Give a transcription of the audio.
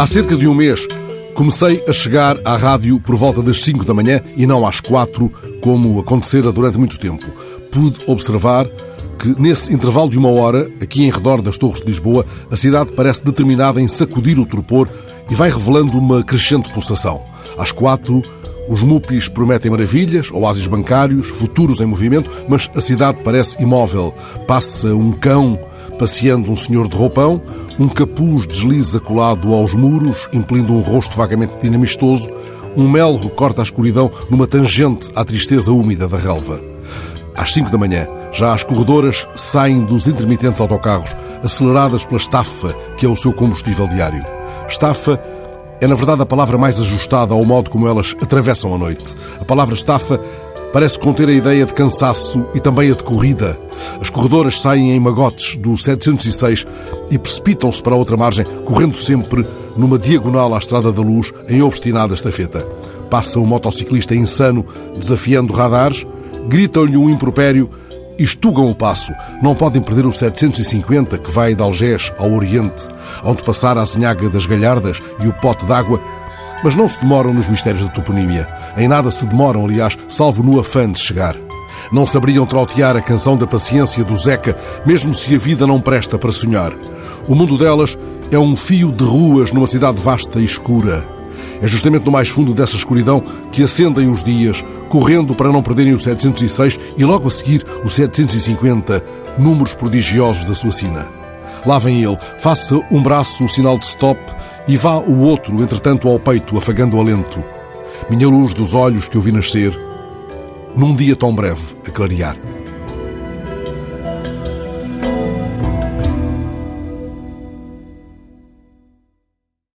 Há cerca de um mês comecei a chegar à rádio por volta das 5 da manhã e não às 4, como acontecera durante muito tempo. Pude observar que, nesse intervalo de uma hora, aqui em redor das Torres de Lisboa, a cidade parece determinada em sacudir o torpor e vai revelando uma crescente pulsação. Às quatro, os mupis prometem maravilhas, oásis bancários, futuros em movimento, mas a cidade parece imóvel. Passa um cão passeando um senhor de roupão, um capuz desliza colado aos muros, impelindo um rosto vagamente dinamistoso, um melro corta a escuridão numa tangente à tristeza úmida da relva. Às cinco da manhã, já as corredoras saem dos intermitentes autocarros, aceleradas pela estafa, que é o seu combustível diário. Estafa é, na verdade, a palavra mais ajustada ao modo como elas atravessam a noite. A palavra estafa parece conter a ideia de cansaço e também a de corrida. As corredoras saem em magotes do 706 e precipitam-se para a outra margem, correndo sempre numa diagonal à Estrada da Luz, em obstinada estafeta. Passa um motociclista insano desafiando radares, gritam-lhe um impropério e estugam o passo. Não podem perder o 750 que vai de Algés ao Oriente, onde passar a Azinhaga das Galhardas e o pote d'água mas não se demoram nos mistérios da toponímia. Em nada se demoram, aliás, salvo no afã de chegar. Não saberiam trautear a canção da paciência do Zeca, mesmo se a vida não presta para sonhar. O mundo delas é um fio de ruas numa cidade vasta e escura. É justamente no mais fundo dessa escuridão que acendem os dias, correndo para não perderem o 706 e logo a seguir o 750, números prodigiosos da sua sina. Lá vem ele, faça um braço o sinal de stop e vá o outro, entretanto, ao peito, afagando o alento. Minha luz dos olhos que eu vi nascer, num dia tão breve, a clarear.